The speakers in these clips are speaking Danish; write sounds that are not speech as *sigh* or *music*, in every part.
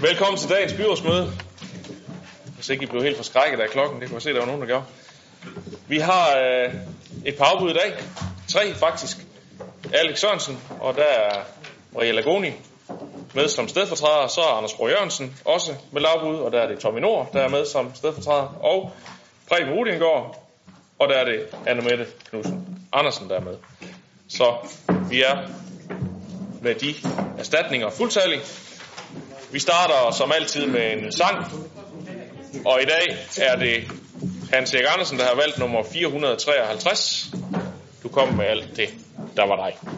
Velkommen til dagens byrådsmøde. Hvis ikke I blev helt forskrækket af klokken, det kunne jeg se, der var nogen, der gjorde. Vi har øh, et par afbud i dag. Tre faktisk. Alex Sørensen, og der er Maria Lagoni med som stedfortræder. Så er Anders Bro Jørgensen også med lavbud, og der er det Tommy Nord, der er med som stedfortræder. Og Preben Rudingård, og der er det Anne Mette Knudsen Andersen, der er med. Så vi er med de erstatninger fuldtallige. Vi starter som altid med en sang, og i dag er det Hans Erik Andersen, der har valgt nummer 453. Du kom med alt det, der var dig.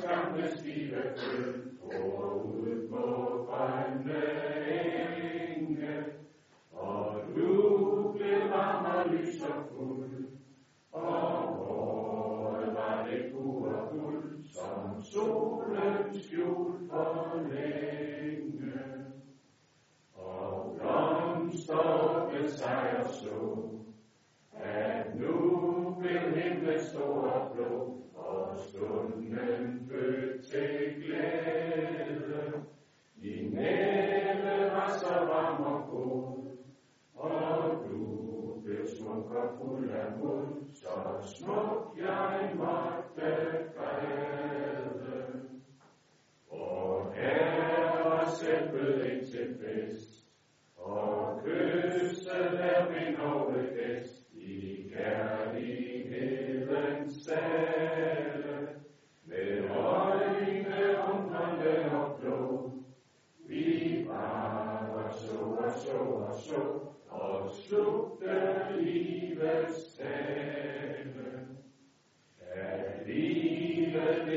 from this fever through.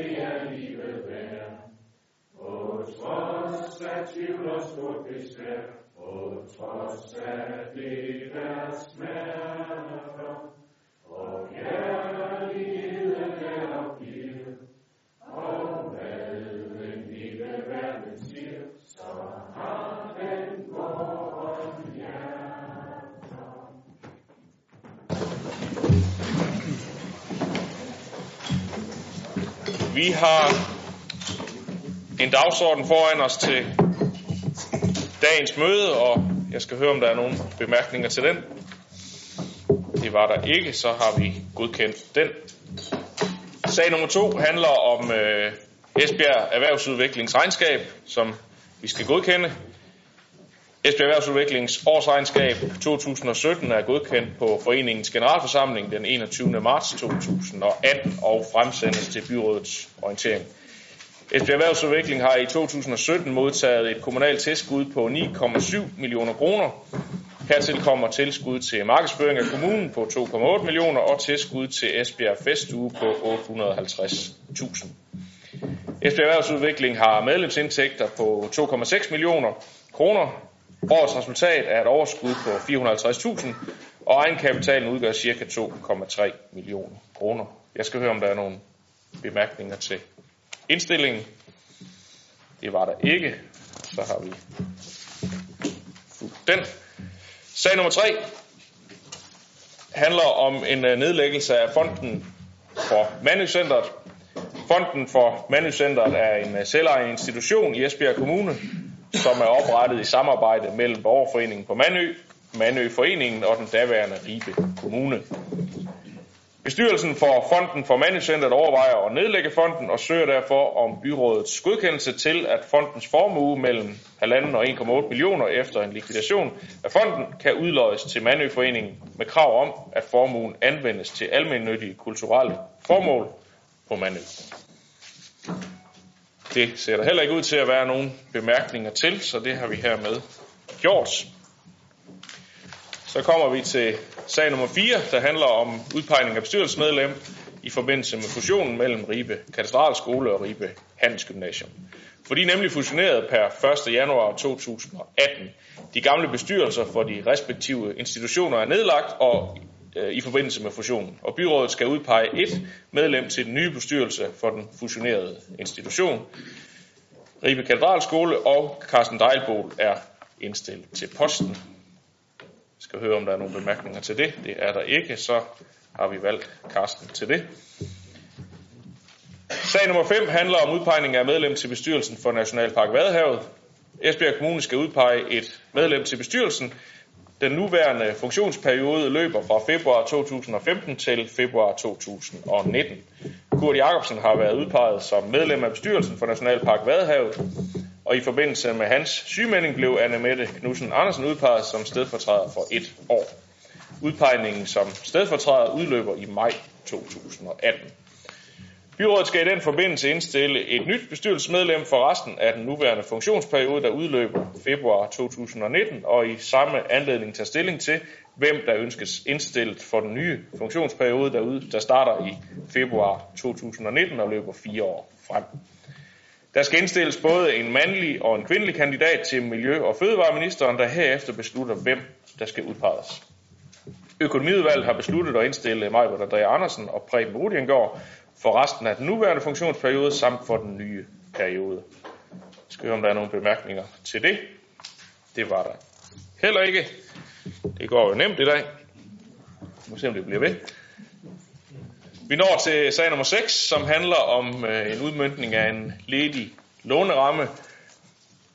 evig er livet værd. Og trods af tvivl og og trods af det der smerter, Vi har en dagsorden foran os til dagens møde, og jeg skal høre, om der er nogle bemærkninger til den. Det var der ikke, så har vi godkendt den. Sag nummer to handler om øh, Esbjerg Erhvervsudviklingsregnskab, som vi skal godkende. Esbjerg Erhvervsudviklings årsregnskab 2017 er godkendt på foreningens generalforsamling den 21. marts 2018 og fremsendes til byrådets orientering. Esbjerg Erhvervsudvikling har i 2017 modtaget et kommunalt tilskud på 9,7 millioner kroner. Hertil kommer tilskud til markedsføring af kommunen på 2,8 millioner og tilskud til Esbjerg Festuge på 850.000. Esbjerg Erhvervsudvikling har medlemsindtægter på 2,6 millioner kroner. Årets resultat er et overskud på 450.000, og egenkapitalen udgør ca. 2,3 millioner kroner. Jeg skal høre, om der er nogle bemærkninger til indstillingen. Det var der ikke. Så har vi den. Sag nummer 3 handler om en øh, nedlæggelse af fonden for Manøcenteret. Fonden for Manøcenteret er en øh, selvejende institution i Esbjerg Kommune, som er oprettet i samarbejde mellem Borgerforeningen på Mandø, Mandøforeningen og den daværende Ribe Kommune. Bestyrelsen for Fonden for Mandøcenteret overvejer at nedlægge fonden og søger derfor om byrådets godkendelse til, at fondens formue mellem 1,5 og 1,8 millioner efter en likvidation af fonden kan udløjes til Mandøforeningen med krav om, at formuen anvendes til almennyttige kulturelle formål på Mandø. Det ser der heller ikke ud til at være nogen bemærkninger til, så det har vi hermed gjort. Så kommer vi til sag nummer 4, der handler om udpegning af bestyrelsesmedlem i forbindelse med fusionen mellem Ribe Katedralskole og Ribe Handelsgymnasium. For de er nemlig fusioneret per 1. januar 2018. De gamle bestyrelser for de respektive institutioner er nedlagt og Øh, i forbindelse med fusionen. Og byrådet skal udpege et medlem til den nye bestyrelse for den fusionerede institution. Ribe Katedralskole og Carsten Dejlbol er indstillet til posten. Jeg skal høre, om der er nogle bemærkninger til det. Det er der ikke, så har vi valgt Carsten til det. Sag nummer 5 handler om udpegning af medlem til bestyrelsen for Nationalpark Vadehavet. Esbjerg Kommune skal udpege et medlem til bestyrelsen. Den nuværende funktionsperiode løber fra februar 2015 til februar 2019. Kurt Jacobsen har været udpeget som medlem af bestyrelsen for Nationalpark Vadehavet, og i forbindelse med hans sygemelding blev Anne Mette Knudsen Andersen udpeget som stedfortræder for et år. Udpegningen som stedfortræder udløber i maj 2018. Byrådet skal i den forbindelse indstille et nyt bestyrelsesmedlem for resten af den nuværende funktionsperiode, der udløber februar 2019, og i samme anledning tage stilling til, hvem der ønskes indstillet for den nye funktionsperiode, der, der starter i februar 2019 og løber fire år frem. Der skal indstilles både en mandlig og en kvindelig kandidat til Miljø- og Fødevareministeren, der herefter beslutter, hvem der skal udpeges. Økonomiudvalget har besluttet at indstille Majbert Andrea Andersen og Preben Rudiengård for resten af den nuværende funktionsperiode samt for den nye periode. Jeg skal høre, om der er nogle bemærkninger til det. Det var der heller ikke. Det går jo nemt i dag. Vi må se, om det bliver ved. Vi når til sag nummer 6, som handler om øh, en udmyndning af en ledig låneramme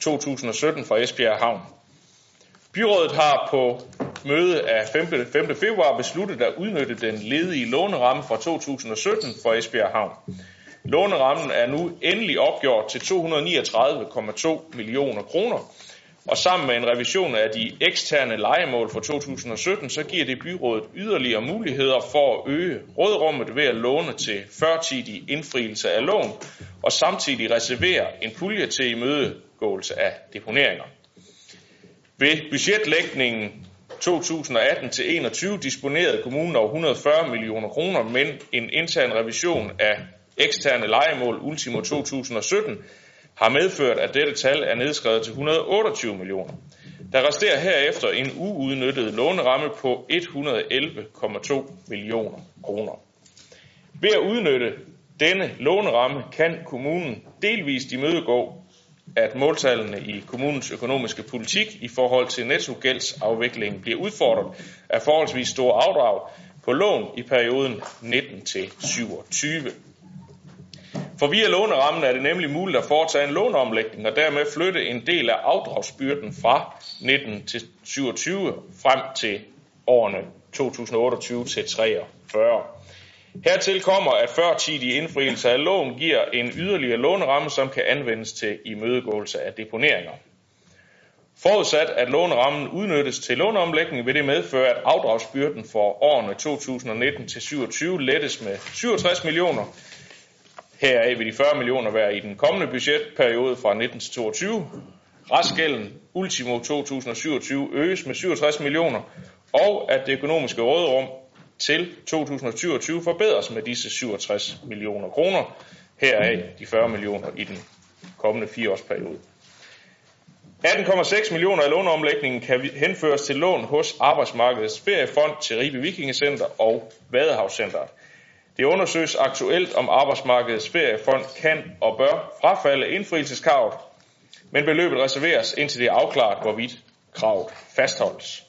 2017 fra Esbjerg Havn. Byrådet har på møde af 5. 5. februar besluttet at udnytte den ledige låneramme fra 2017 for Esbjerg Havn. Lånerammen er nu endelig opgjort til 239,2 millioner kroner, og sammen med en revision af de eksterne lejemål for 2017, så giver det byrådet yderligere muligheder for at øge rådrummet ved at låne til førtidig indfrielse af lån, og samtidig reservere en pulje til imødegåelse af deponeringer. Ved budgetlægningen 2018 til 21 disponerede kommunen over 140 millioner kroner, men en intern revision af eksterne lejemål ultimo 2017 har medført, at dette tal er nedskrevet til 128 millioner. Der resterer herefter en uudnyttet låneramme på 111,2 millioner kroner. Ved at udnytte denne låneramme kan kommunen delvist imødegå at måltallene i kommunens økonomiske politik i forhold til nettogældsafviklingen bliver udfordret af forholdsvis store afdrag på lån i perioden 19 til 27. For via lånerammen er det nemlig muligt at foretage en låneomlægning og dermed flytte en del af afdragsbyrden fra 19 til 27 frem til årene 2028 til 43. Hertil kommer, at førtidig indfrielse af lån giver en yderligere låneramme, som kan anvendes til imødegåelse af deponeringer. Forudsat at lånerammen udnyttes til låneomlægning, vil det medføre, at afdragsbyrden for årene 2019 til 27 lettes med 67 millioner. Heraf vil de 40 millioner være i den kommende budgetperiode fra 19 til 22. Restgælden ultimo 2027 øges med 67 millioner, og at det økonomiske råderum til 2027 forbedres med disse 67 millioner kroner, heraf de 40 millioner i den kommende fireårsperiode. 18,6 millioner af låneomlægningen kan henføres til lån hos Arbejdsmarkedets Feriefond til Ribe Vikingecenter og Vadehavscenteret. Det undersøges aktuelt, om Arbejdsmarkedets Feriefond kan og bør frafalde indfrielseskravet, men beløbet reserveres indtil det er afklaret, hvorvidt kravet fastholdes.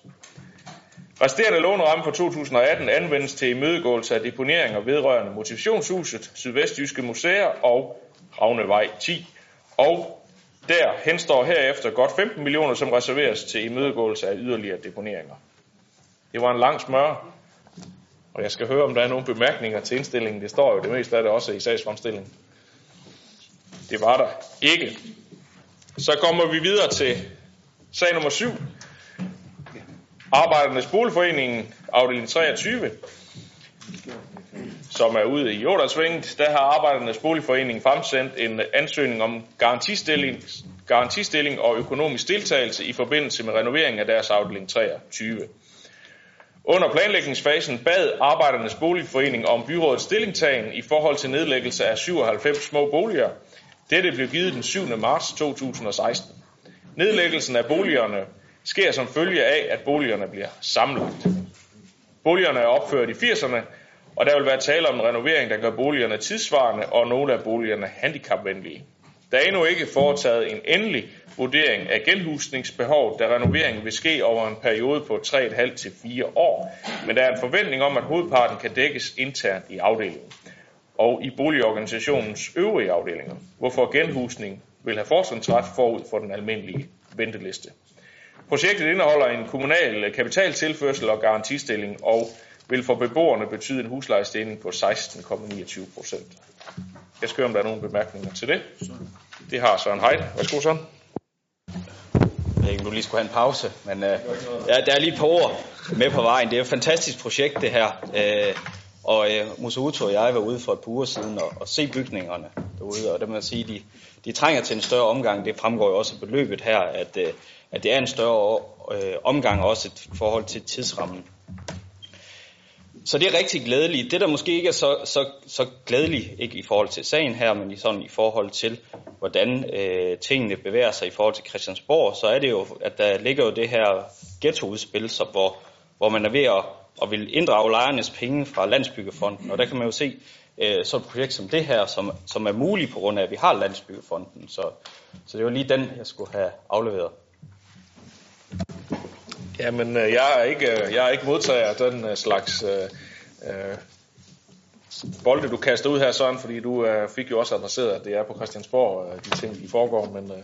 Resterende låneramme for 2018 anvendes til imødegåelse af deponeringer vedrørende Motivationshuset, Sydvestjyske Museer og Ravnevej 10. Og der henstår herefter godt 15 millioner, som reserveres til imødegåelse af yderligere deponeringer. Det var en lang smør, og jeg skal høre, om der er nogle bemærkninger til indstillingen. Det står jo det meste af det også i sagsfremstillingen. Det var der ikke. Så kommer vi videre til sag nummer 7, Arbejdernes Boligforening, afdeling 23, som er ude i Ådalsvinget, der har Arbejdernes Boligforening fremsendt en ansøgning om garantistilling, garantistilling og økonomisk deltagelse i forbindelse med renovering af deres afdeling 23. Under planlægningsfasen bad Arbejdernes Boligforening om byrådets stillingtagen i forhold til nedlæggelse af 97 små boliger. Dette blev givet den 7. marts 2016. Nedlæggelsen af boligerne sker som følge af, at boligerne bliver sammenlagt. Boligerne er opført i 80'erne, og der vil være tale om en renovering, der gør boligerne tidsvarende og nogle af boligerne handicapvenlige. Der er endnu ikke foretaget en endelig vurdering af genhusningsbehov, da renoveringen vil ske over en periode på 3,5 til 4 år, men der er en forventning om, at hovedparten kan dækkes internt i afdelingen og i boligorganisationens øvrige afdelinger, hvorfor genhusning vil have fortrinsret forud for den almindelige venteliste. Projektet indeholder en kommunal kapitaltilførsel og garantistilling og vil for beboerne betyde en huslejestigning på 16,29 procent. Jeg skal høre, om der er nogle bemærkninger til det. Det har Søren Heide. Værsgo, Søren. Jeg ved ikke, om du lige skulle have en pause, men øh, ja, der er lige et par ord med på vejen. Det er et fantastisk projekt, det her. Øh, og øh, Musuto og jeg var ude for et par uger siden og, og se bygningerne derude, og det må jeg sige, de, de trænger til en større omgang. Det fremgår jo også af beløbet her, at, øh, at det er en større øh, omgang også i forhold til tidsrammen. Så det er rigtig glædeligt. Det, der måske ikke er så, så, så glædeligt, ikke i forhold til sagen her, men i, sådan, i forhold til, hvordan øh, tingene bevæger sig i forhold til Christiansborg, så er det jo, at der ligger jo det her ghettoudspil, så hvor, hvor man er ved at, at vil inddrage lejernes penge fra Landsbyggefonden. Og der kan man jo se øh, så et projekt som det her, som, som er muligt på grund af, at vi har Landsbyggefonden. Så, så det var lige den, jeg skulle have afleveret. Jamen, øh, jeg er ikke, øh, jeg er ikke modtager af den øh, slags øh, øh, bolde, du kaster ud her, Søren, fordi du øh, fik jo også adresseret, at det er på Christiansborg, øh, de ting, de foregår, men øh,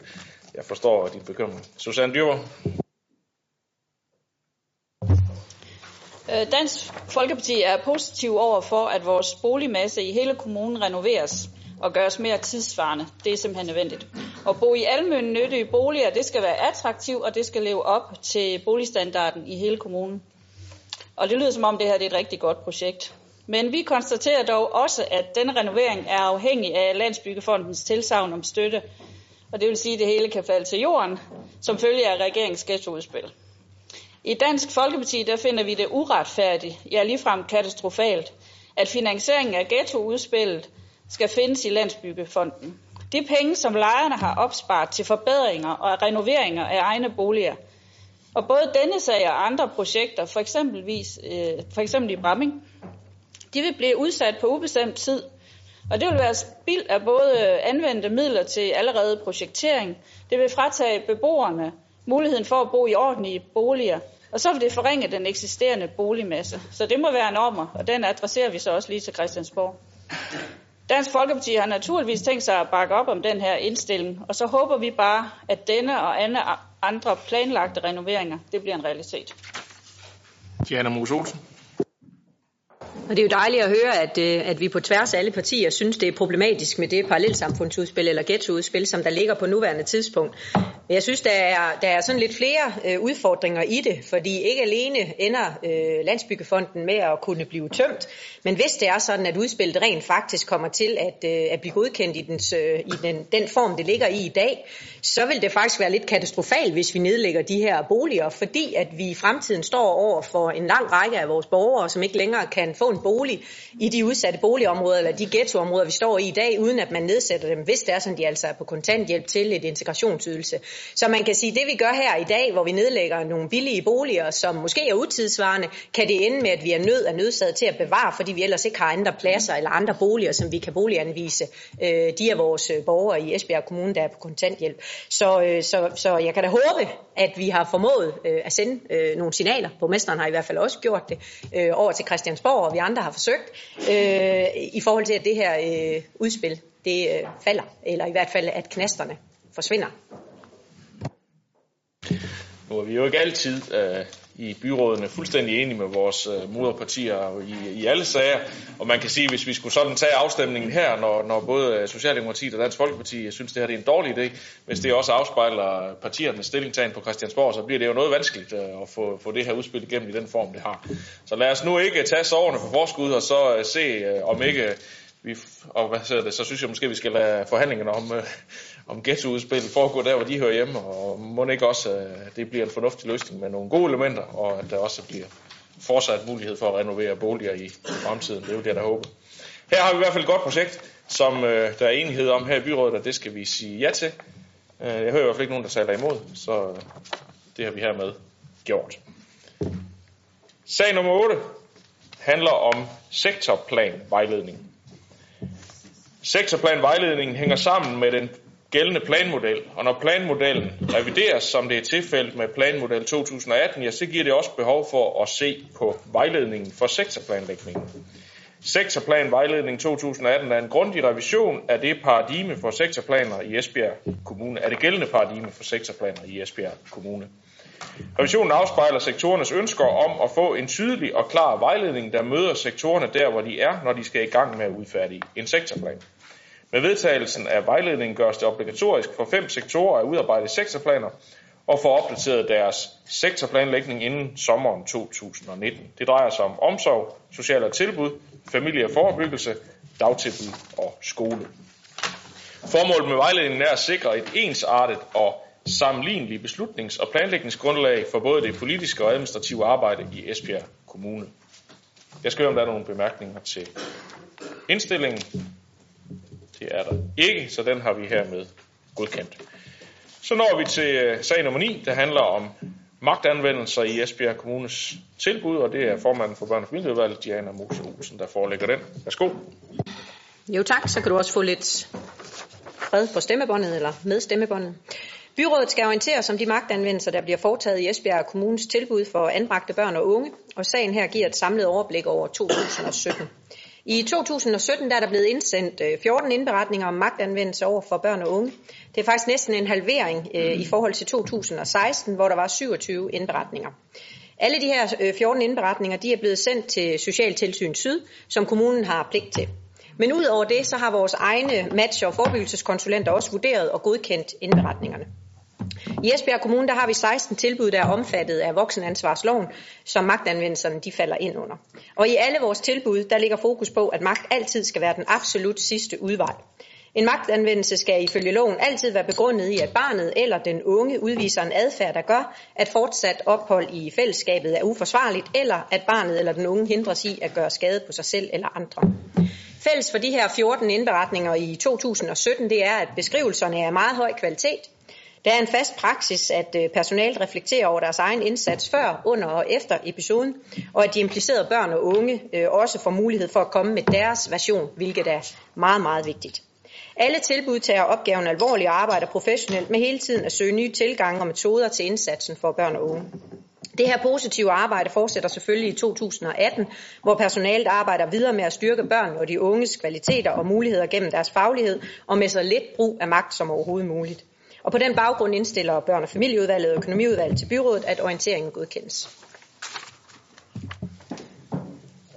jeg forstår din bekymring. Susanne Dyrber. Dansk Folkeparti er positiv over for, at vores boligmasse i hele kommunen renoveres og gøres mere tidsvarende. Det er simpelthen nødvendigt. At bo i almene nyttige boliger, det skal være attraktivt, og det skal leve op til boligstandarden i hele kommunen. Og det lyder som om det her det er et rigtig godt projekt. Men vi konstaterer dog også, at denne renovering er afhængig af Landsbyggefondens tilsavn om støtte. Og det vil sige, at det hele kan falde til jorden, som følge af regeringens ghettoudspil. I Dansk Folkeparti der finder vi det uretfærdigt, ja ligefrem katastrofalt, at finansieringen af ghettoudspillet skal findes i Landsbyggefonden. De penge, som lejerne har opsparet til forbedringer og renoveringer af egne boliger, og både denne sag og andre projekter, for, eksempelvis, øh, for eksempel i Bramming, de vil blive udsat på ubestemt tid. Og det vil være spild af både anvendte midler til allerede projektering, det vil fratage beboerne muligheden for at bo i ordentlige boliger, og så vil det forringe den eksisterende boligmasse. Så det må være normer, og den adresserer vi så også lige til Christiansborg. Dansk Folkeparti har naturligvis tænkt sig at bakke op om den her indstilling, og så håber vi bare, at denne og andre planlagte renoveringer, det bliver en realitet. Diana Mose Olsen. Og det er jo dejligt at høre, at, øh, at vi på tværs af alle partier synes, det er problematisk med det parallelsamfundsudspil eller ghettoudspil, som der ligger på nuværende tidspunkt. Men jeg synes, der er, der er sådan lidt flere øh, udfordringer i det, fordi ikke alene ender øh, Landsbyggefonden med at kunne blive tømt, men hvis det er sådan, at udspillet rent faktisk kommer til at, øh, at blive godkendt i, dens, øh, i den, den form, det ligger i i dag, så vil det faktisk være lidt katastrofalt, hvis vi nedlægger de her boliger, fordi at vi i fremtiden står over for en lang række af vores borgere, som ikke længere kan få en bolig i de udsatte boligområder eller de ghettoområder, vi står i i dag, uden at man nedsætter dem, hvis det er sådan, de altså er på kontanthjælp til et integrationsydelse. Så man kan sige, at det vi gør her i dag, hvor vi nedlægger nogle billige boliger, som måske er utidsvarende, kan det ende med, at vi er nødt og nødsaget til at bevare, fordi vi ellers ikke har andre pladser eller andre boliger, som vi kan boliganvise øh, de af vores øh, borgere i Esbjerg Kommune, der er på kontanthjælp. Så, øh, så, så jeg kan da håbe, at vi har formået øh, at sende øh, nogle signaler. Borgmesteren har i hvert fald også gjort det øh, over til Christiansborg, og vi andre har forsøgt, øh, i forhold til, at det her øh, udspil det øh, falder, eller i hvert fald, at knasterne forsvinder. Nu er vi jo ikke altid øh, i byrådene fuldstændig enige med vores øh, moderpartier i, i alle sager. Og man kan sige, hvis vi skulle sådan tage afstemningen her, når, når både øh, Socialdemokratiet og Dansk Folkeparti synes, det her det er en dårlig idé, hvis det også afspejler partiernes stillingtagen på Christiansborg, så bliver det jo noget vanskeligt øh, at få, få det her udspil igennem i den form, det har. Så lad os nu ikke tage soverne for forskud og så øh, se, øh, om ikke vi, og hvad det, så synes jeg måske, vi skal lade forhandlingerne om, øh, om ghettoudspillet foregår der, hvor de hører hjemme, og må ikke også, at det bliver en fornuftig løsning med nogle gode elementer, og at der også bliver fortsat mulighed for at renovere boliger i fremtiden. Det er jo det, der håber. Her har vi i hvert fald et godt projekt, som øh, der er enighed om her i byrådet, og det skal vi sige ja til. Øh, jeg hører i hvert fald ikke nogen, der taler imod, så øh, det har vi hermed gjort. Sag nummer 8 handler om sektorplan vejledning. Sektorplanvejledningen hænger sammen med den gældende planmodel, og når planmodellen revideres, som det er tilfældet med planmodel 2018, ja, så giver det også behov for at se på vejledningen for sektorplanlægningen. Sektorplanvejledning 2018 er en grundig revision af det paradigme for sektorplaner i Esbjerg Kommune, af det gældende paradigme for sektorplaner i Esbjerg Kommune. Revisionen afspejler sektorernes ønsker om at få en tydelig og klar vejledning, der møder sektorerne der, hvor de er, når de skal i gang med at udfærdige en sektorplan. Med vedtagelsen af vejledningen gøres det obligatorisk for fem sektorer at udarbejde sektorplaner og få opdateret deres sektorplanlægning inden sommeren 2019. Det drejer sig om omsorg, sociale tilbud, familie og forebyggelse, dagtilbud og skole. Formålet med vejledningen er at sikre et ensartet og sammenligneligt beslutnings- og planlægningsgrundlag for både det politiske og administrative arbejde i Esbjerg Kommune. Jeg skal høre, om der er nogle bemærkninger til indstillingen. Det er der ikke, så den har vi hermed godkendt. Så når vi til øh, sag nummer 9, der handler om magtanvendelser i Esbjerg Kommunes tilbud, og det er formanden for børne- og familieudvalget, Diana Mose Olsen, der forelægger den. Værsgo. Jo tak, så kan du også få lidt fred på stemmebåndet, eller med stemmebåndet. Byrådet skal orienteres om de magtanvendelser, der bliver foretaget i Esbjerg Kommunes tilbud for anbragte børn og unge, og sagen her giver et samlet overblik over 2017. I 2017 der er der blevet indsendt 14 øh, indberetninger om magtanvendelse over for børn og unge. Det er faktisk næsten en halvering øh, i forhold til 2016, hvor der var 27 indberetninger. Alle de her 14 øh, indberetninger de er blevet sendt til Socialtilsyn Syd, som kommunen har pligt til. Men ud over det, så har vores egne match- og forebyggelseskonsulenter også vurderet og godkendt indberetningerne. I Esbjerg Kommune der har vi 16 tilbud, der er omfattet af voksenansvarsloven, som magtanvendelserne de falder ind under. Og i alle vores tilbud, der ligger fokus på, at magt altid skal være den absolut sidste udvej. En magtanvendelse skal ifølge loven altid være begrundet i, at barnet eller den unge udviser en adfærd, der gør, at fortsat ophold i fællesskabet er uforsvarligt, eller at barnet eller den unge hindres i at gøre skade på sig selv eller andre. Fælles for de her 14 indberetninger i 2017, det er, at beskrivelserne er af meget høj kvalitet, der er en fast praksis, at øh, personalet reflekterer over deres egen indsats før, under og efter episoden, og at de implicerede børn og unge øh, også får mulighed for at komme med deres version, hvilket er meget, meget vigtigt. Alle tilbud tager opgaven alvorligt og arbejder professionelt med hele tiden at søge nye tilgange og metoder til indsatsen for børn og unge. Det her positive arbejde fortsætter selvfølgelig i 2018, hvor personalet arbejder videre med at styrke børn og de unges kvaliteter og muligheder gennem deres faglighed og med så lidt brug af magt som overhovedet muligt. Og på den baggrund indstiller børn- og familieudvalget og økonomiudvalget til byrådet, at orienteringen godkendes.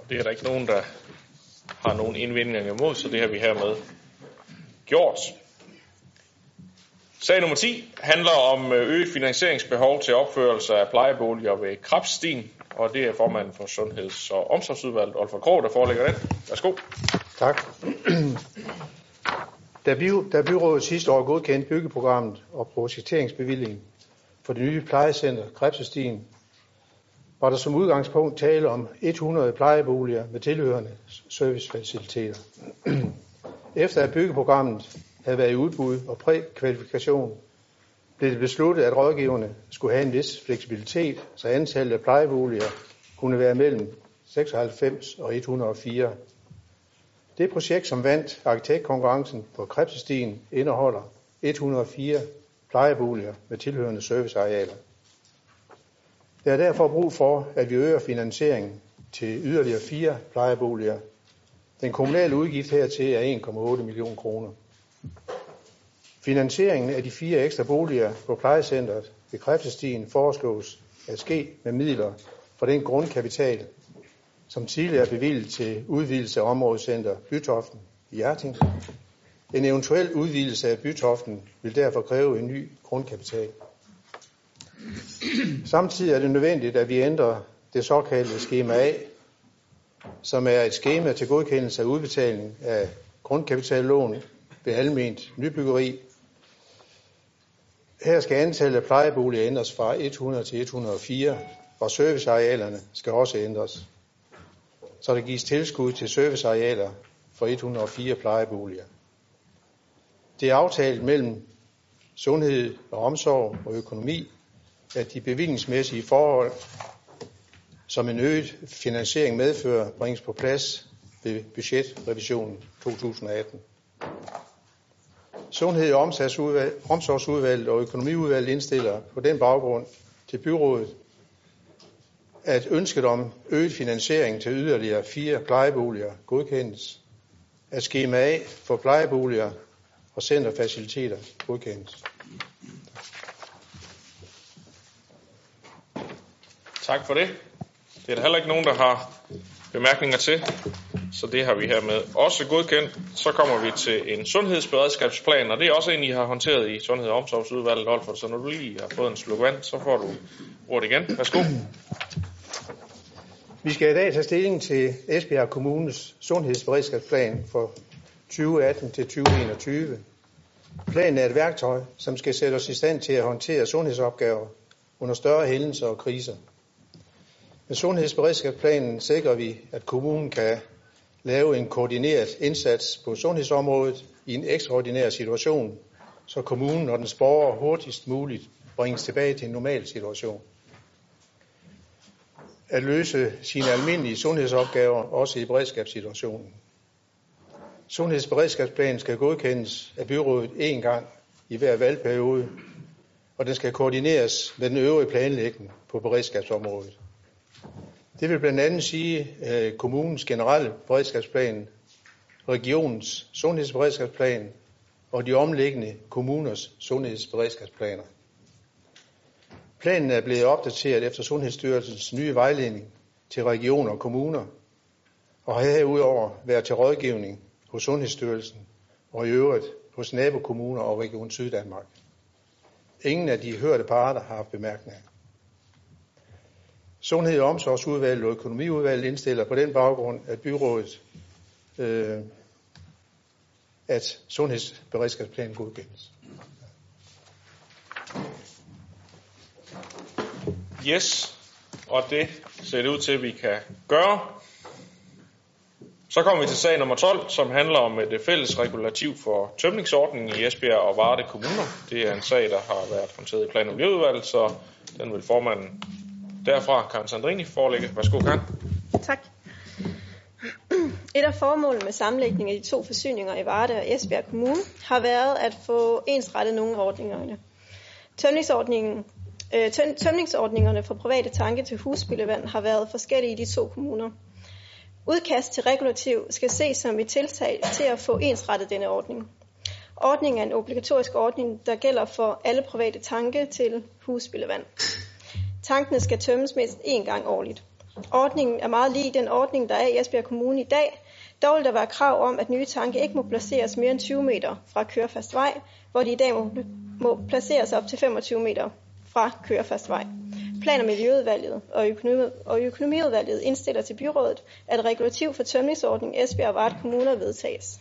Det er der ikke nogen, der har nogen indvendinger imod, så det har vi hermed gjort. Sag nummer 10 handler om øh, øget finansieringsbehov til opførelse af plejeboliger ved Krabstien, og det er formanden for Sundheds- og Omsorgsudvalget, Olfer Krog, der forelægger den. Værsgo. Tak. Da, by, da byrådet sidste år godkendte byggeprogrammet og projekteringsbevillingen for det nye plejecenter Krebsestien, var der som udgangspunkt tale om 100 plejeboliger med tilhørende servicefaciliteter. *clears throat* Efter at byggeprogrammet havde været i udbud og prækvalifikation, blev det besluttet, at rådgiverne skulle have en vis fleksibilitet, så antallet af plejeboliger kunne være mellem 96 og 104 det projekt, som vandt arkitektkonkurrencen på Krebsestien, indeholder 104 plejeboliger med tilhørende servicearealer. Der er derfor brug for, at vi øger finansieringen til yderligere fire plejeboliger. Den kommunale udgift hertil er 1,8 millioner kroner. Finansieringen af de fire ekstra boliger på plejecentret ved Krebsestien foreslås at ske med midler fra den grundkapital, som tidligere er bevilget til udvidelse af områdecenter Bytoften i Hjerting. En eventuel udvidelse af Bytoften vil derfor kræve en ny grundkapital. Samtidig er det nødvendigt, at vi ændrer det såkaldte skema A, som er et skema til godkendelse af udbetaling af grundkapitallån ved alment nybyggeri. Her skal antallet af plejeboliger ændres fra 100 til 104, og servicearealerne skal også ændres. Så der gives tilskud til servicearealer for 104 plejeboliger. Det er aftalt mellem sundhed og omsorg og økonomi, at de bevillingsmæssige forhold, som en øget finansiering medfører, bringes på plads ved budgetrevisionen 2018. Sundhed- og omsorgsudvalget og økonomiudvalget indstiller på den baggrund til byrådet, at ønsket om øget finansiering til yderligere fire plejeboliger godkendes, at skema A for plejeboliger og centerfaciliteter godkendes. Tak for det. Det er der heller ikke nogen, der har bemærkninger til, så det har vi hermed også godkendt. Så kommer vi til en sundhedsberedskabsplan, og det er også en, I har håndteret i Sundhed- og Omsorgsudvalget, Olfert. Så når du lige har fået en sluk vand, så får du ordet igen. Værsgo. Vi skal i dag tage stilling til Esbjerg Kommunes sundhedsberedskabsplan for 2018 til 2021. Planen er et værktøj, som skal sætte os i stand til at håndtere sundhedsopgaver under større hændelser og kriser. Med sundhedsberedskabsplanen sikrer vi, at kommunen kan lave en koordineret indsats på sundhedsområdet i en ekstraordinær situation, så kommunen og dens borgere hurtigst muligt bringes tilbage til en normal situation. At løse sine almindelige sundhedsopgaver også i beredskabssituationen. Sundhedsberedskabsplanen skal godkendes af byrådet én gang i hver valgperiode, og den skal koordineres med den øvrige planlægning på beredskabsområdet. Det vil blandt andet sige øh, kommunens generelle beredskabsplan, regionens sundhedsberedskabsplan og de omliggende kommuners sundhedsberedskabsplaner. Planen er blevet opdateret efter Sundhedsstyrelsens nye vejledning til regioner og kommuner, og har herudover været til rådgivning hos Sundhedsstyrelsen og i øvrigt hos nabokommuner og Region Syddanmark. Ingen af de hørte parter har haft bemærkninger. Sundhed- og omsorgsudvalget og økonomiudvalget indstiller på den baggrund, at byrådet, øh, at sundhedsberedskabsplanen godkendes. Yes, og det ser det ud til, at vi kan gøre. Så kommer vi til sag nummer 12, som handler om øh, et fælles regulativ for tømningsordningen i Esbjerg og Varde Kommuner. Det er en sag, der har været håndteret i plan- og miljøudvalget, så den vil formanden derfra, Karen Sandrini, forelægge. Værsgo, Karen. Tak. Et af formålene med sammenlægningen af de to forsyninger i Varde og Esbjerg Kommune har været at få ensrettet nogle af ordningerne. Tømningsordningen, øh, tøm, tømningsordningerne for private tanke til husspildevand har været forskellige i de to kommuner. Udkast til regulativ skal ses som et tiltag til at få ensrettet denne ordning. Ordningen er en obligatorisk ordning, der gælder for alle private tanke til husspildevand. Tankene skal tømmes mindst én gang årligt. Ordningen er meget lige den ordning, der er i Esbjerg Kommune i dag. Dog vil der være krav om, at nye tanke ikke må placeres mere end 20 meter fra kørefast vej, hvor de i dag må, må placeres op til 25 meter fra kørefast vej. Plan- og Miljøudvalget og, økonomi, og Økonomiudvalget indstiller til byrådet, at regulativ for tømningsordning Esbjerg og Vart Kommuner vedtages.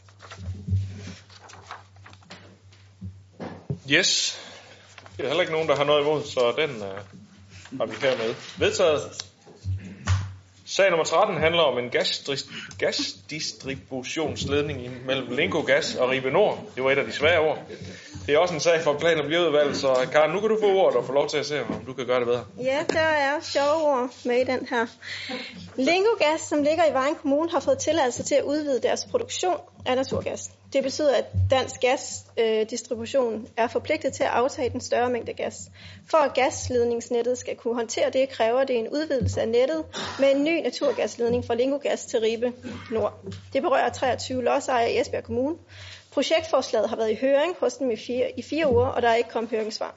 Yes. Det er heller ikke nogen, der har noget imod, så den uh, har vi hermed vedtaget. Sag nummer 13 handler om en gasdist- gasdistributionsledning mellem Linko Gas og Ribe Nord. Det var et af de svære ord. Det er også en sag for plan- og miljøudvalget, så Karen, nu kan du få ordet og få lov til at se, om du kan gøre det bedre. Ja, der er sjove ord med i den her. Lingogas, som ligger i Vejen Kommune, har fået tilladelse til at udvide deres produktion af naturgas. Det betyder, at dansk gasdistribution øh, er forpligtet til at aftage den større mængde gas. For at gasledningsnettet skal kunne håndtere det, kræver det en udvidelse af nettet med en ny naturgasledning fra Lingo Gas til Ribe Nord. Det berører 23 lodsejere i Esbjerg Kommune. Projektforslaget har været i høring hos dem i fire, i fire uger, og der er ikke kommet høringssvar.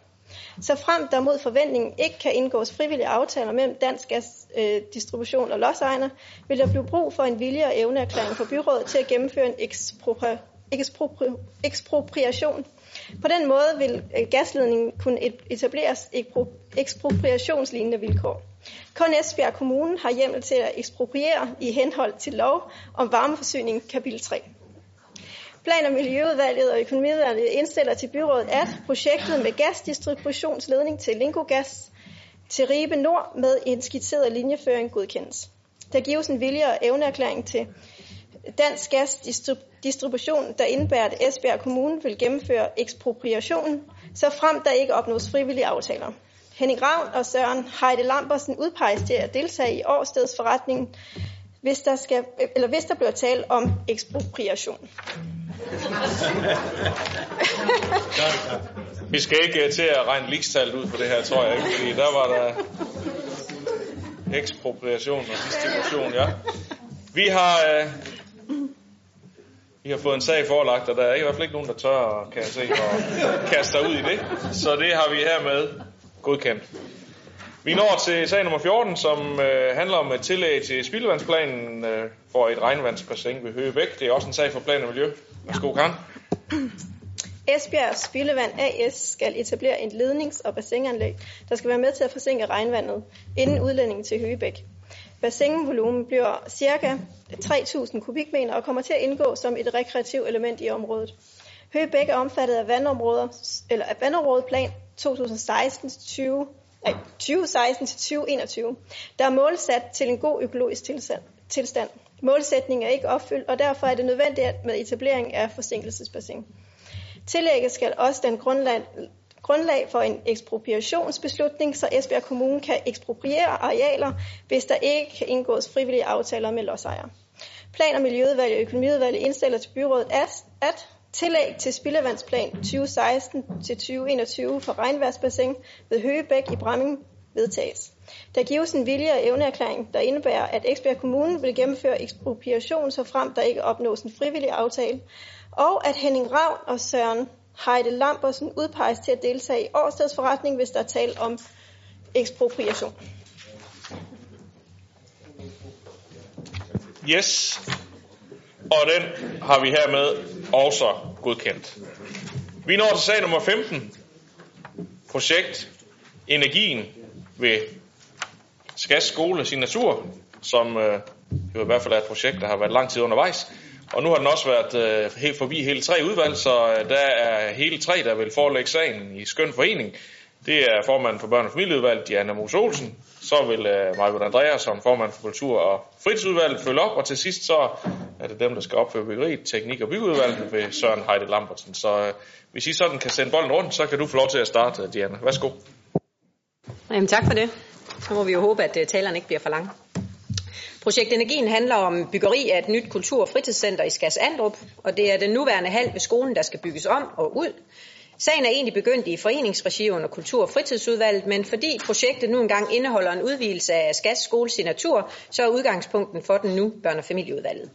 Så frem der mod forventningen ikke kan indgås frivillige aftaler mellem Dansk Gas øh, Distribution og lodsejerne, vil der blive brug for en vilje og evneerklæring fra byrådet til at gennemføre en ekspropri ekspropri ekspropriation. På den måde vil øh, gasledningen kunne etableres ekspropriationslignende vilkår. Kun Esbjerg Kommune har hjemmel til at ekspropriere i henhold til lov om varmeforsyning kapitel 3. Plan- og Miljøudvalget og Økonomiudvalget indstiller til byrådet, at projektet med gasdistributionsledning til Lingogas til Ribe Nord med en skitseret linjeføring godkendes. Der gives en vilje og evneerklæring til Dansk Gas Distribution, der indebærer, at Esbjerg Kommune vil gennemføre ekspropriationen, så frem der ikke opnås frivillige aftaler. Henning Ravn og Søren Heide Lambersen udpeges til at deltage i årstedsforretningen, hvis der, skal, eller hvis der bliver tale om ekspropriation. *laughs* Vi skal ikke øh, til at regne likstallet ud på det her, tror jeg ikke, fordi der var der ekspropriation og distribution, ja. Vi har, øh, vi har fået en sag forelagt, og der er i hvert fald ikke nogen, der tør, kan jeg se, at kaste sig ud i det. Så det har vi hermed godkendt. Vi når til sag nummer 14, som øh, handler om et tillæg til spildevandsplanen øh, for et regnvandsbassin ved Høgebæk. Det er også en sag for plan og miljø. Værsgo, Karen. Esbjerg Spildevand AS skal etablere en lednings- og bassinanlæg, der skal være med til at forsinke regnvandet inden udlændingen til Høgebæk. Bassinvolumen bliver ca. 3.000 kubikmeter og kommer til at indgå som et rekreativt element i området. Høgebæk er omfattet af vandområder, eller af vandområdeplan 2016 20 2016 til 2021, der er målsat til en god økologisk tilstand. Målsætningen er ikke opfyldt, og derfor er det nødvendigt med etablering af forsinkelsesbassin. Tillægget skal også den grundlag, grundlag for en ekspropriationsbeslutning, så Esbjerg Kommune kan ekspropriere arealer, hvis der ikke kan indgås frivillige aftaler med lodsejere. Plan- og Miljøudvalget og Økonomiudvalget indstiller til byrådet, at, at tillæg til spildevandsplan 2016-2021 for regnværsbassin ved Høgebæk i Bramming vedtages. Der gives en vilje og evneerklæring, der indebærer, at Esbjerg Kommune vil gennemføre ekspropriation, så frem der ikke opnås en frivillig aftale, og at Henning Ravn og Søren Heide Lambersen udpeges til at deltage i årstedsforretning, hvis der er tale om ekspropriation. Yes. Og den har vi hermed også godkendt. Vi når til sag nummer 15. Projekt Energien ved Skas Skole Signatur, som øh, jo i hvert fald er et projekt, der har været lang tid undervejs. Og nu har den også været øh, helt forbi hele tre udvalg, så øh, der er hele tre, der vil forelægge sagen i skøn forening. Det er formanden for børne- og familieudvalget, Diana Mos Olsen. Så vil øh, Michael Andreas som formand for kultur- og fritidsudvalget følge op. Og til sidst så er det dem, der skal opføre byggeriet, teknik- og byggeudvalget ved Søren Heide Lambertsen. Så øh, hvis I sådan kan sende bolden rundt, så kan du få lov til at starte, øh, Diana. Værsgo. Jamen, tak for det. Så må vi jo håbe, at øh, talerne ikke bliver for lang. Projekt Energien handler om byggeri af et nyt kultur- og fritidscenter i Skas Andrup, og det er den nuværende hal ved skolen, der skal bygges om og ud. Sagen er egentlig begyndt i foreningsregi under Kultur- og Fritidsudvalget, men fordi projektet nu engang indeholder en udvidelse af Skats skolesignatur, så er udgangspunkten for den nu børne- og familieudvalget.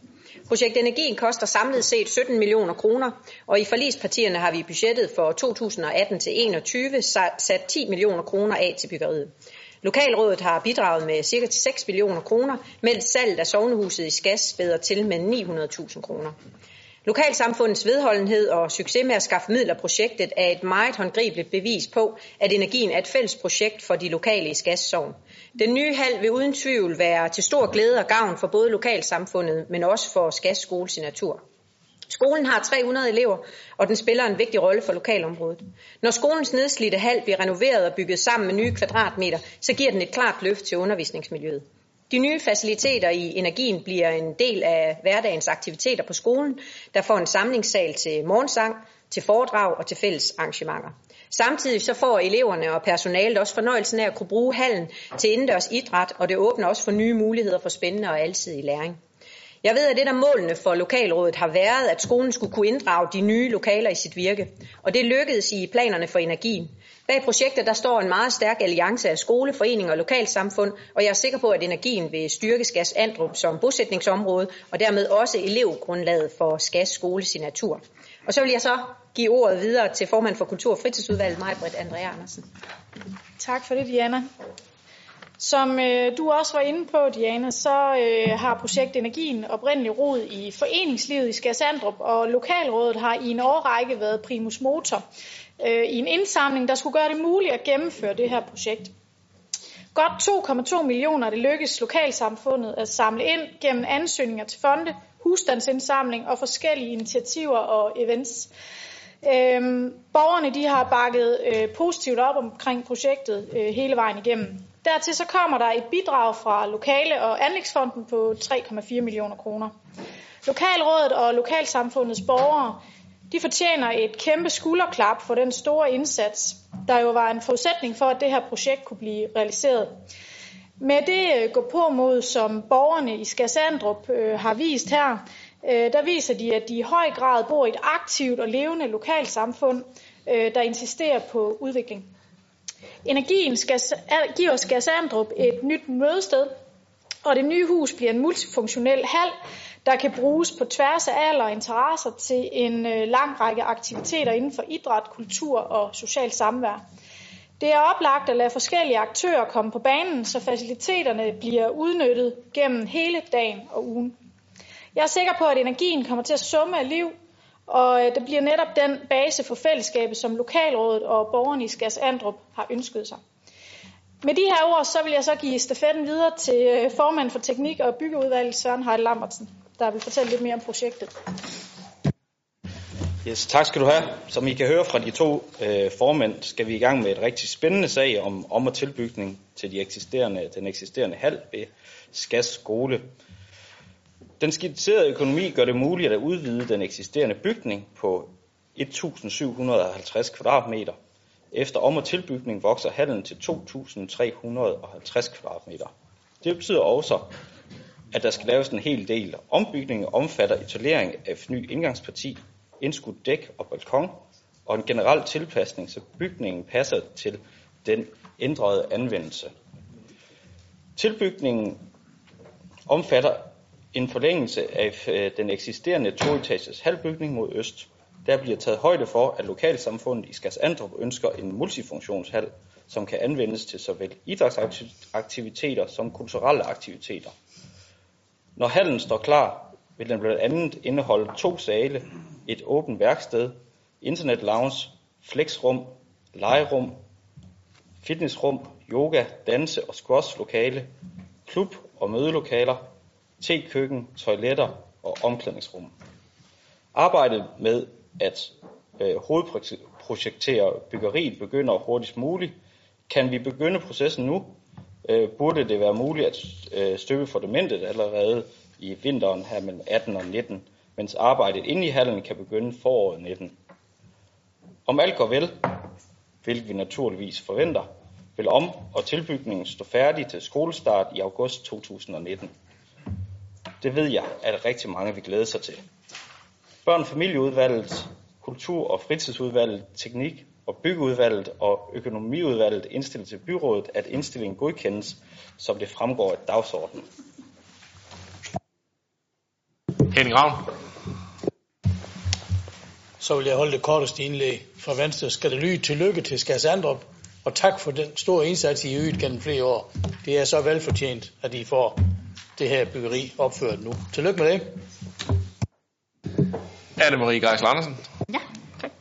Projekt Energien koster samlet set 17 millioner kroner, og i forlispartierne har vi i budgettet for 2018 til 21 sat 10 millioner kroner af til byggeriet. Lokalrådet har bidraget med ca. 6 millioner kroner, mens salget af sovnehuset i Skas spæder til med 900.000 kroner. Lokalsamfundets vedholdenhed og succes med at skaffe midler projektet er et meget håndgribeligt bevis på, at energien er et fælles projekt for de lokale i Skassovn. Den nye hal vil uden tvivl være til stor glæde og gavn for både lokalsamfundet, men også for Skas skoles i natur. Skolen har 300 elever, og den spiller en vigtig rolle for lokalområdet. Når skolens nedslidte hal bliver renoveret og bygget sammen med nye kvadratmeter, så giver den et klart løft til undervisningsmiljøet. De nye faciliteter i energien bliver en del af hverdagens aktiviteter på skolen, der får en samlingssal til morgensang, til foredrag og til fælles arrangementer. Samtidig så får eleverne og personalet også fornøjelsen af at kunne bruge hallen til indendørs idræt, og det åbner også for nye muligheder for spændende og alsidig læring. Jeg ved, at et af målene for lokalrådet har været, at skolen skulle kunne inddrage de nye lokaler i sit virke, og det lykkedes i planerne for energien. Bag projektet der står en meget stærk alliance af skole, foreninger og lokalsamfund, og jeg er sikker på, at energien vil styrke Skas Andrup som bosætningsområde, og dermed også elevgrundlaget for Skas skole sin natur. Og så vil jeg så give ordet videre til formand for Kultur- og Fritidsudvalget, Majbrit Andrea Andersen. Tak for det, Diana. Som øh, du også var inde på, Diana, så øh, har projekt Energien oprindelig rod i foreningslivet i Skærsandrup, og lokalrådet har i en årrække været primus motor øh, i en indsamling, der skulle gøre det muligt at gennemføre det her projekt. Godt 2,2 millioner det lykkedes lokalsamfundet at samle ind gennem ansøgninger til fonde, husstandsindsamling og forskellige initiativer og events. Øhm, borgerne de har bakket øh, positivt op omkring projektet øh, hele vejen igennem. Dertil så kommer der et bidrag fra Lokale- og Anlægsfonden på 3,4 millioner kroner. Lokalrådet og lokalsamfundets borgere de fortjener et kæmpe skulderklap for den store indsats, der jo var en forudsætning for, at det her projekt kunne blive realiseret. Med det øh, gå på mod, som borgerne i Skasandrup øh, har vist her, øh, der viser de, at de i høj grad bor i et aktivt og levende lokalsamfund, øh, der insisterer på udvikling. Energien skal, giver Skasandrup et nyt mødested, og det nye hus bliver en multifunktionel hal, der kan bruges på tværs af alder og interesser til en øh, lang række aktiviteter inden for idræt, kultur og social samvær. Det er oplagt at lade forskellige aktører komme på banen, så faciliteterne bliver udnyttet gennem hele dagen og ugen. Jeg er sikker på, at energien kommer til at summe af liv, og øh, det bliver netop den base for fællesskabet, som lokalrådet og borgerne i Skærs Andrup har ønsket sig. Med de her ord, så vil jeg så give stafetten videre til øh, formand for Teknik- og Byggeudvalget, Søren Heide Lambertsen, der vil fortælle lidt mere om projektet. Yes, tak skal du have. Som I kan høre fra de to øh, formænd, skal vi i gang med et rigtig spændende sag om om- og tilbygning til de eksisterende, den eksisterende hal ved Skas skole. Den skitserede økonomi gør det muligt at udvide den eksisterende bygning på 1.750 kvadratmeter. Efter om- og tilbygning vokser hallen til 2.350 kvadratmeter. Det betyder også, at der skal laves en hel del. Ombygningen omfatter isolering af ny indgangsparti, indskudt dæk og balkon, og en generel tilpasning, så bygningen passer til den ændrede anvendelse. Tilbygningen omfatter en forlængelse af øh, den eksisterende toetages halvbygning mod øst. Der bliver taget højde for, at lokalsamfundet i Skars Andrup ønsker en multifunktionshal, som kan anvendes til såvel idrætsaktiviteter som kulturelle aktiviteter. Når hallen står klar, vil den blandt andet indeholde to sale, et åbent værksted, internet lounge, flexrum, legerum, fitnessrum, yoga, danse og squash lokale, klub og mødelokaler, te-køkken, toiletter og omklædningsrum. Arbejdet med at øh, hovedprojektere byggeriet begynder hurtigst muligt. Kan vi begynde processen nu, øh, burde det være muligt at øh, støbe fundamentet allerede i vinteren her mellem 18 og 19, mens arbejdet inde i hallen kan begynde foråret 19. Om alt går vel, hvilket vi naturligvis forventer, vil om- og tilbygningen stå færdig til skolestart i august 2019. Det ved jeg, at rigtig mange vil glæde sig til. Børn- og familieudvalget, kultur- og fritidsudvalget, teknik- og byggeudvalget og økonomiudvalget indstiller til byrådet, at indstillingen godkendes, som det fremgår af dagsordenen. Henning Ravn. Så vil jeg holde det korteste indlæg fra Venstre. Skal det lyde til lykke til Skars Andrup, og tak for den store indsats, I har ydet gennem flere år. Det er så velfortjent, at I får det her byggeri opført nu. Tillykke med det. Anne-Marie Geisel Andersen. Ja, tak.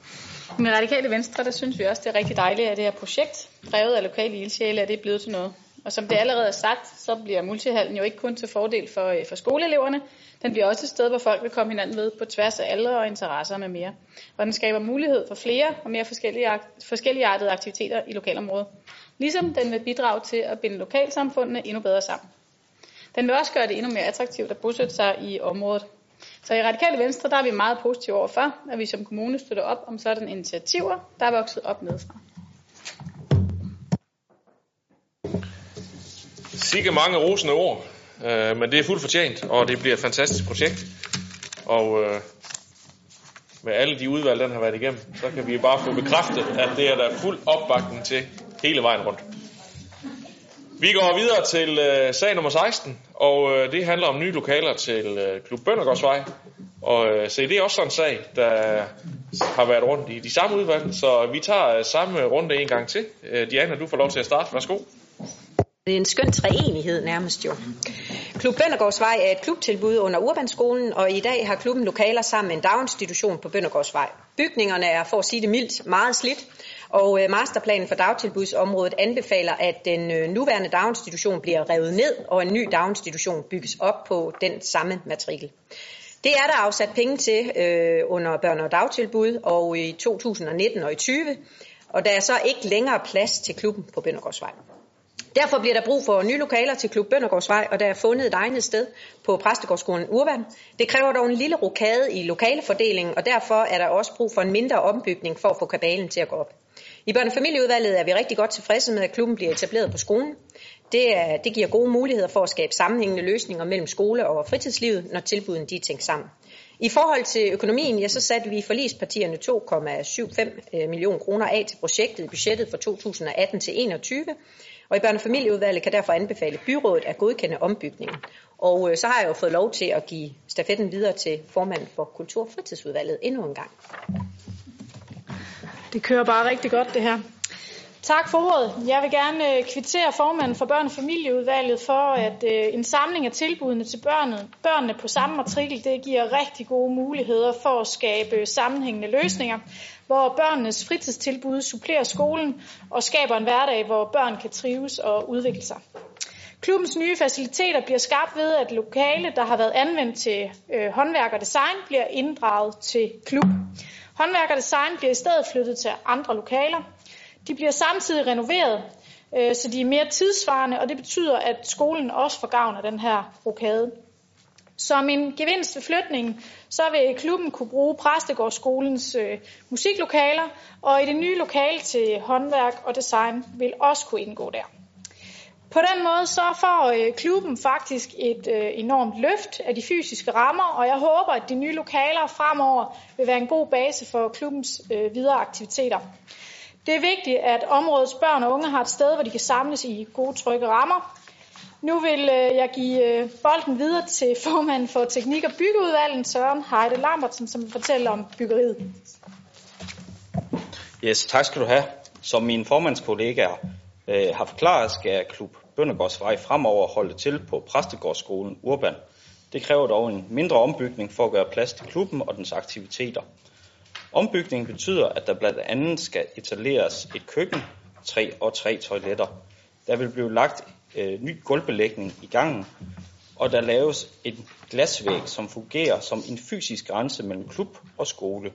Med radikale venstre, der synes vi også, det er rigtig dejligt, at det her projekt, drevet af lokale ildsjæle, at det er blevet til noget. Og som det allerede er sagt, så bliver multihallen jo ikke kun til fordel for, øh, for skoleeleverne, den bliver også et sted, hvor folk vil komme hinanden ved på tværs af aldre og interesser med mere. Og den skaber mulighed for flere og mere forskellige, forskelligartede aktiviteter i lokalområdet. Ligesom den vil bidrage til at binde lokalsamfundene endnu bedre sammen. Den vil også gøre det endnu mere attraktivt at bosætte sig i området. Så i Radikale Venstre, der er vi meget positive overfor, at vi som kommune støtter op om sådan initiativer, der er vokset op nedefra. Sikke mange rosende ord, øh, men det er fuldt fortjent, og det bliver et fantastisk projekt. Og øh, med alle de udvalg, den har været igennem, så kan vi bare få bekræftet, at det er der fuld opbakning til hele vejen rundt. Vi går videre til øh, sag nummer 16, og øh, det handler om nye lokaler til øh, Klub Bøndergårdsvej. Og øh, se, det er også sådan en sag, der har været rundt i de samme udvalg, så vi tager øh, samme runde en gang til. Øh, Diana, du får lov til at starte. Værsgo. Det er en skøn treenighed nærmest jo. Klub Bøndergårdsvej er et klubtilbud under Urbanskolen, og i dag har klubben lokaler sammen med en daginstitution på Bøndergårdsvej. Bygningerne er, for at sige det mildt, meget slidt, og øh, masterplanen for dagtilbudsområdet anbefaler, at den øh, nuværende daginstitution bliver revet ned, og en ny daginstitution bygges op på den samme matrikel. Det er der afsat penge til øh, under børne- og dagtilbud, og i 2019 og i 20, og der er så ikke længere plads til klubben på Bøndergårdsvej. Derfor bliver der brug for nye lokaler til Klub Bøndergårdsvej, og der er fundet et egnet sted på Præstegårdsskolen Urban. Det kræver dog en lille rokade i lokalefordelingen, og derfor er der også brug for en mindre ombygning for at få kabalen til at gå op. I børnefamilieudvalget er vi rigtig godt tilfredse med, at klubben bliver etableret på skolen. Det, er, det giver gode muligheder for at skabe sammenhængende løsninger mellem skole og fritidslivet, når tilbuden de er tænkt sammen. I forhold til økonomien, ja, så satte vi forlispartierne 2,75 øh, millioner kroner af til projektet i budgettet for 2018 til 21. Og i børne- og familieudvalget kan derfor anbefale byrådet at godkende ombygningen. Og øh, så har jeg jo fået lov til at give stafetten videre til formanden for Kultur- og fritidsudvalget endnu en gang. Det kører bare rigtig godt det her. Tak for ordet. Jeg vil gerne øh, kvittere formanden for børne- og familieudvalget for, at øh, en samling af tilbudene til børnene, børnene på samme matrikel, det giver rigtig gode muligheder for at skabe sammenhængende løsninger, hvor børnenes fritidstilbud supplerer skolen og skaber en hverdag, hvor børn kan trives og udvikle sig. Klubbens nye faciliteter bliver skabt ved, at lokale, der har været anvendt til øh, håndværk og design, bliver inddraget til klub. Håndværk og design bliver i stedet flyttet til andre lokaler. De bliver samtidig renoveret, øh, så de er mere tidsvarende, og det betyder, at skolen også får gavn af den her rokade. Som en gevinst ved flytningen, så vil klubben kunne bruge Præstegårdsskolens øh, musiklokaler, og i det nye lokale til håndværk og design vil også kunne indgå der. På den måde så får øh, klubben faktisk et øh, enormt løft af de fysiske rammer, og jeg håber, at de nye lokaler fremover vil være en god base for klubbens øh, videre aktiviteter. Det er vigtigt, at områdets børn og unge har et sted, hvor de kan samles i gode, trygge rammer. Nu vil øh, jeg give øh, bolden videre til formanden for Teknik- og Byggeudvalget, Søren Heide Lambertsen, som vil fortælle om byggeriet. Yes, tak skal du have. Som mine formandskollegaer øh, har forklaret, skal Klub Bøndergårdsvej fremover holde til på Præstegårdsskolen Urban. Det kræver dog en mindre ombygning for at gøre plads til klubben og dens aktiviteter. Ombygningen betyder, at der blandt andet skal etableres et køkken, tre og tre toiletter. Der vil blive lagt øh, ny gulvbelægning i gangen, og der laves en glasvæg, som fungerer som en fysisk grænse mellem klub og skole.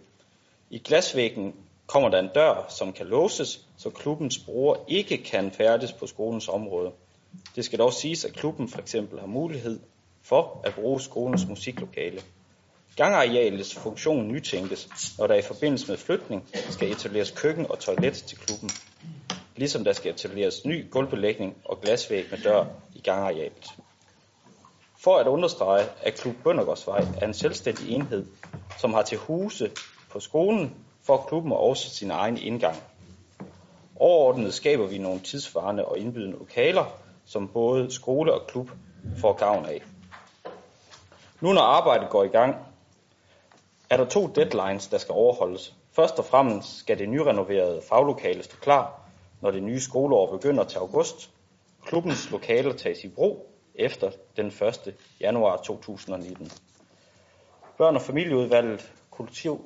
I glasvæggen kommer der en dør, som kan låses, så klubbens brugere ikke kan færdes på skolens område. Det skal dog siges, at klubben for eksempel har mulighed for at bruge skolens musiklokale. Gangarealets funktion nytænkes, når der i forbindelse med flytning skal etableres køkken og toilet til klubben, ligesom der skal etableres ny gulvbelægning og glasvæg med dør i gangarealet. For at understrege, at Klub Bøndergårdsvej er en selvstændig enhed, som har til huse på skolen, for klubben og også sin egen indgang. Overordnet skaber vi nogle tidsvarende og indbydende lokaler, som både skole og klub får gavn af. Nu når arbejdet går i gang, er der to deadlines, der skal overholdes. Først og fremmest skal det nyrenoverede faglokale stå klar, når det nye skoleår begynder til august. Klubbens lokaler tages i brug efter den 1. januar 2019. Børn- og familieudvalget,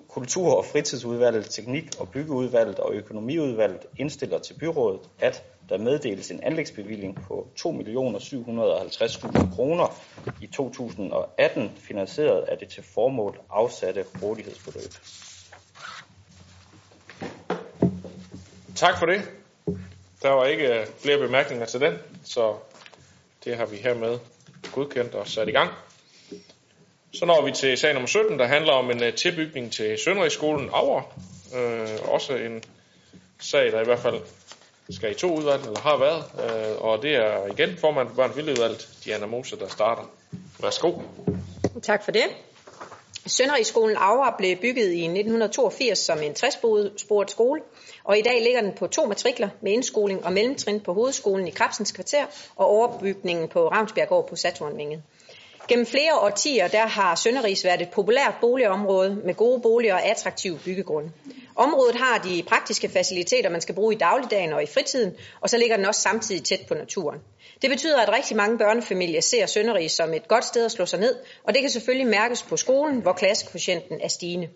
kultur, og fritidsudvalget, teknik- og byggeudvalget og økonomiudvalget indstiller til byrådet, at der meddeles en anlægsbevilling på 2.750.000 kroner i 2018, finansieret af det til formål afsatte rådighedsbeløb. Tak for det. Der var ikke øh, flere bemærkninger til den, så det har vi hermed godkendt og sat i gang. Så når vi til sag nummer 17, der handler om en øh, tilbygning til Sønderrigsskolen Auer. Øh, også en sag, der i hvert fald skal i to udvalg, eller har været. Øh, og det er igen formand for børn Diana Mose, der starter. Værsgo. Tak for det. Sønderrigsskolen Aura blev bygget i 1982 som en 60-sporet skole, og i dag ligger den på to matrikler med indskoling og mellemtrin på hovedskolen i Krabsens kvarter og overbygningen på Ravnsbjerggård på Saturnvinget. Gennem flere årtier der har Sønderris været et populært boligområde med gode boliger og attraktive byggegrunde. Området har de praktiske faciliteter, man skal bruge i dagligdagen og i fritiden, og så ligger den også samtidig tæt på naturen. Det betyder, at rigtig mange børnefamilier ser Sønderis som et godt sted at slå sig ned, og det kan selvfølgelig mærkes på skolen, hvor klassekvotienten er stigende.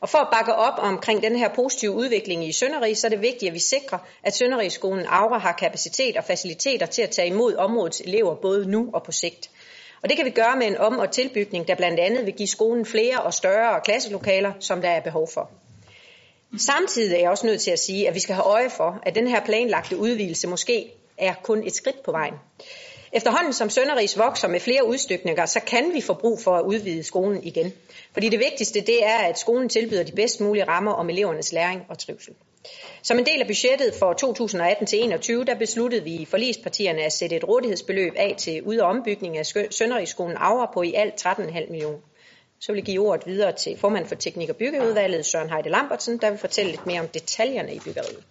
Og for at bakke op omkring den her positive udvikling i Sønderrig, så er det vigtigt, at vi sikrer, at Sønderrigsskolen Aura har kapacitet og faciliteter til at tage imod områdets elever både nu og på sigt. Og det kan vi gøre med en om- og tilbygning, der blandt andet vil give skolen flere og større klasselokaler, som der er behov for. Samtidig er jeg også nødt til at sige, at vi skal have øje for, at den her planlagte udvidelse måske er kun et skridt på vejen. Efterhånden som Sønderrigs vokser med flere udstykninger, så kan vi få brug for at udvide skolen igen. Fordi det vigtigste det er, at skolen tilbyder de bedst mulige rammer om elevernes læring og trivsel. Som en del af budgettet for 2018-2021, der besluttede vi i forligspartierne at sætte et rådighedsbeløb af til ud- og ombygning af Sønderrigsskolen Aura på i alt 13,5 millioner. Så vil jeg give ordet videre til formand for Teknik- og Byggeudvalget, Søren Heide Lambertsen, der vil fortælle lidt mere om detaljerne i byggeriet.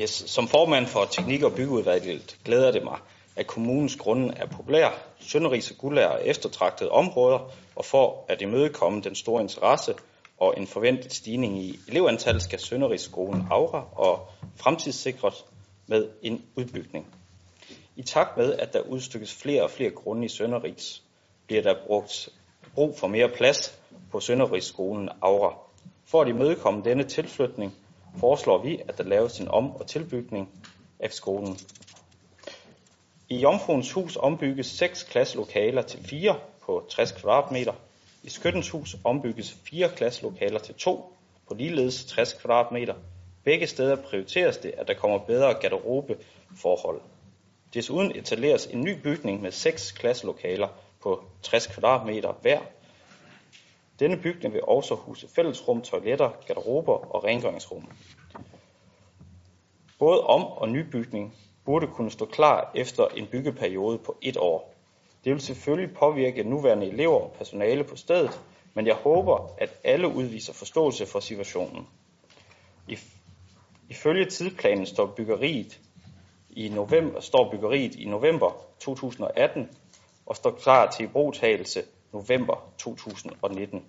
Yes, som formand for Teknik- og Byggeudvalget glæder det mig, at kommunens grunde er populær, Sønderrigs og Guldær er eftertragtede områder, og for at imødekomme den store interesse og en forventet stigning i elevantal, skal Sønderrigsskolen Aura og fremtidssikres med en udbygning. I takt med, at der udstykkes flere og flere grunde i Sønderrigs, bliver der brugt brug for mere plads på Sønderrigsskolen Aura. For at imødekomme denne tilflytning, foreslår vi, at der laves en om- og tilbygning af skolen. I Jomfruens hus ombygges seks klasselokaler til fire på 60 kvadratmeter. I Skyttens hus ombygges fire klasselokaler til to på ligeledes 60 kvadratmeter. Begge steder prioriteres det, at der kommer bedre garderobeforhold. Desuden etableres en ny bygning med seks klasselokaler på 60 kvadratmeter hver. Denne bygning vil også huse fællesrum, toiletter, garderober og rengøringsrum. Både om- og nybygning burde kunne stå klar efter en byggeperiode på et år. Det vil selvfølgelig påvirke nuværende elever og personale på stedet, men jeg håber, at alle udviser forståelse for situationen. Ifølge tidsplanen står byggeriet i november, står byggeriet i november 2018 og står klar til ibrugtagelse november 2019.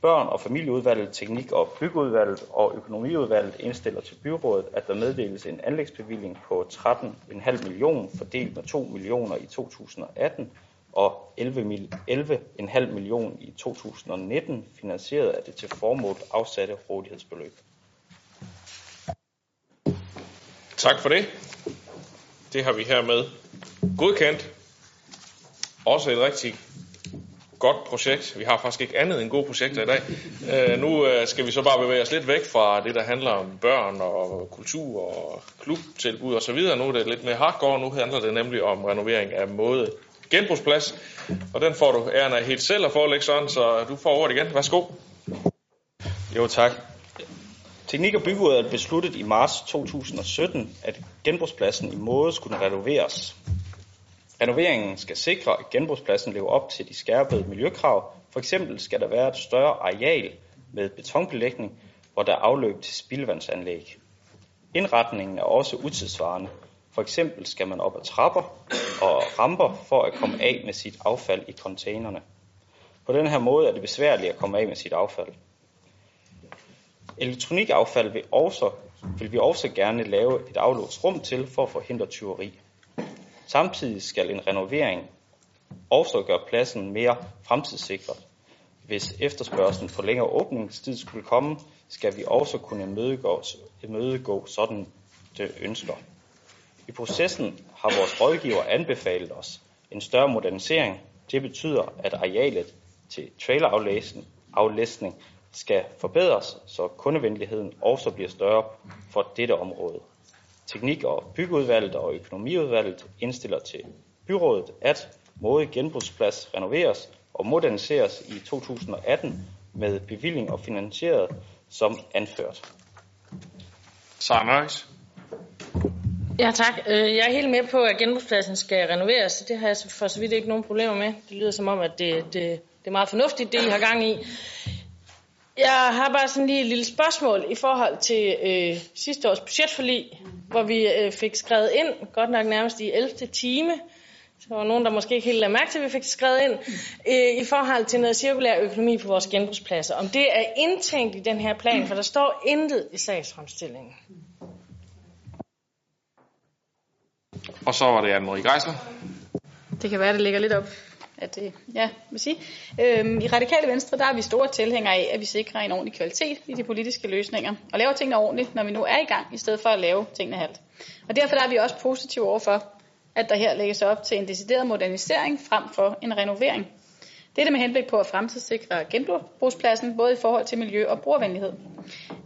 Børn- og familieudvalget, teknik- og byggeudvalget og økonomiudvalget indstiller til byrådet, at der meddeles en anlægsbevilling på 13,5 millioner fordelt med 2 millioner i 2018 og 11,5 millioner i 2019, finansieret af det til formål afsatte rådighedsbeløb. Tak for det. Det har vi hermed godkendt. Også et rigtig godt projekt. Vi har faktisk ikke andet end gode projekter i dag. Øh, nu øh, skal vi så bare bevæge os lidt væk fra det, der handler om børn og kultur og klubtilbud osv. Nu er det lidt mere hardcore. Nu handler det nemlig om renovering af måde genbrugsplads. Og den får du æren af helt selv at forelægge sådan, så du får ordet igen. Værsgo. Jo, tak. Teknik- og byrådet besluttet i marts 2017, at genbrugspladsen i måde skulle renoveres. Renoveringen skal sikre, at genbrugspladsen lever op til de skærpede miljøkrav. For eksempel skal der være et større areal med betonbelægning, hvor der er afløb til spildevandsanlæg. Indretningen er også utidsvarende. For eksempel skal man op ad trapper og ramper for at komme af med sit affald i containerne. På den her måde er det besværligt at komme af med sit affald. Elektronikaffald vil, også, vil vi også gerne lave et aflåsrum til for at forhindre tyveri. Samtidig skal en renovering også gøre pladsen mere fremtidssikret. Hvis efterspørgselen på længere åbningstid skulle komme, skal vi også kunne imødegå, imødegå sådan det ønsker. I processen har vores rådgiver anbefalet os en større modernisering. Det betyder, at arealet til traileraflæsning skal forbedres, så kundevenligheden også bliver større for dette område. Teknik- og byggeudvalget og økonomiudvalget indstiller til byrådet, at måde genbrugsplads renoveres og moderniseres i 2018 med bevilling og finansieret som anført. Sara Nice. Ja tak. Øh, jeg er helt med på, at genbrugspladsen skal renoveres. Det har jeg for så vidt ikke nogen problemer med. Det lyder som om, at det, det, det er meget fornuftigt, det I har gang i. Jeg har bare sådan lige et lille spørgsmål i forhold til øh, sidste års budgetforlig, hvor vi øh, fik skrevet ind, godt nok nærmest i 11. time, så var nogen, der måske ikke helt lagde mærke til, at vi fik skrevet ind, øh, i forhold til noget cirkulær økonomi på vores genbrugspladser. Om det er indtænkt i den her plan, for der står intet i sagsfremstillingen. Og så var det Anne-Marie Geisler. Det kan være, det ligger lidt op. At det, ja, vil sige. Øhm, I Radikale Venstre, der er vi store tilhængere af, at vi sikrer en ordentlig kvalitet i de politiske løsninger, og laver tingene ordentligt, når vi nu er i gang, i stedet for at lave tingene halvt. Og derfor der er vi også positive overfor, at der her lægges op til en decideret modernisering frem for en renovering. Det er det med henblik på at fremtidssikre genbrugspladsen, både i forhold til miljø og brugervenlighed.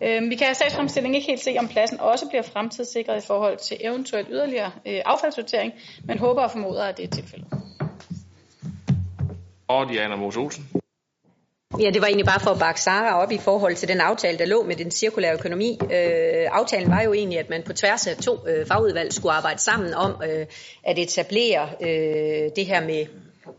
Øhm, vi kan af sagsfremstillingen ikke helt se, om pladsen også bliver fremtidssikret i forhold til eventuelt yderligere øh, affaldssortering, men håber og formoder, at det er tilfældet. Og Diana Mos Olsen. Ja, det var egentlig bare for at bakke Sara op i forhold til den aftale, der lå med den cirkulære økonomi. Øh, aftalen var jo egentlig, at man på tværs af to øh, fagudvalg skulle arbejde sammen om øh, at etablere øh, det her med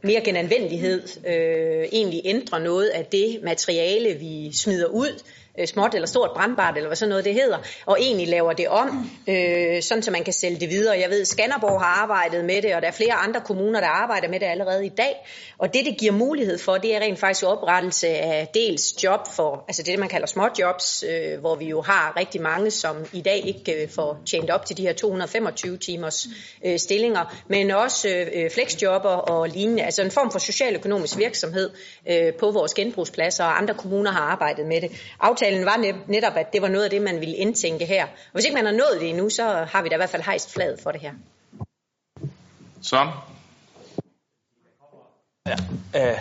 mere genanvendelighed, øh, egentlig ændre noget af det materiale, vi smider ud, øh, småt eller stort brandbart, eller hvad sådan noget det hedder, og egentlig laver det om, øh, sådan så man kan sælge det videre. Jeg ved, Skanderborg har arbejdet med det, og der er flere andre kommuner, der arbejder med det allerede i dag. Og det, det giver mulighed for, det er rent faktisk oprettelse af dels job for, altså det, man kalder småjobs, øh, hvor vi jo har rigtig mange, som i dag ikke øh, får tjent op til de her 225 timers øh, stillinger, men også øh, flexjobber og lignende, altså en form for socialøkonomisk virksomhed øh, på vores genbrugspladser, og andre kommuner har arbejdet med det. Aftalen var netop, at det var noget af det, man ville indtænke her. Og hvis ikke man har nået det endnu, så har vi da i hvert fald hejst fladet for det her. Søren? Ja, øh,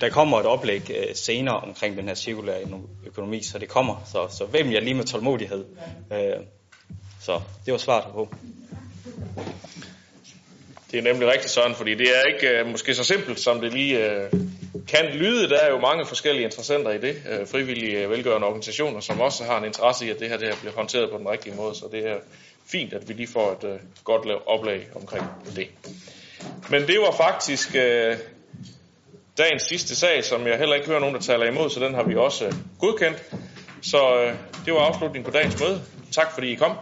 der kommer et oplæg øh, senere omkring den her cirkulære økonomi, så det kommer. Så, så hvem jeg lige med tålmodighed. Øh, så det var svaret på. Det er nemlig rigtigt, sådan, fordi det er ikke øh, måske så simpelt, som det lige øh, kan lyde. Der er jo mange forskellige interessenter i det. Øh, frivillige øh, velgørende organisationer, som også har en interesse i, at det her, det her bliver håndteret på den rigtige måde. Så det er fint, at vi lige får et øh, godt oplæg omkring det. Men det var faktisk øh, dagens sidste sag, som jeg heller ikke hører nogen, der taler imod, så den har vi også øh, godkendt. Så øh, det var afslutningen på dagens møde. Tak fordi I kom.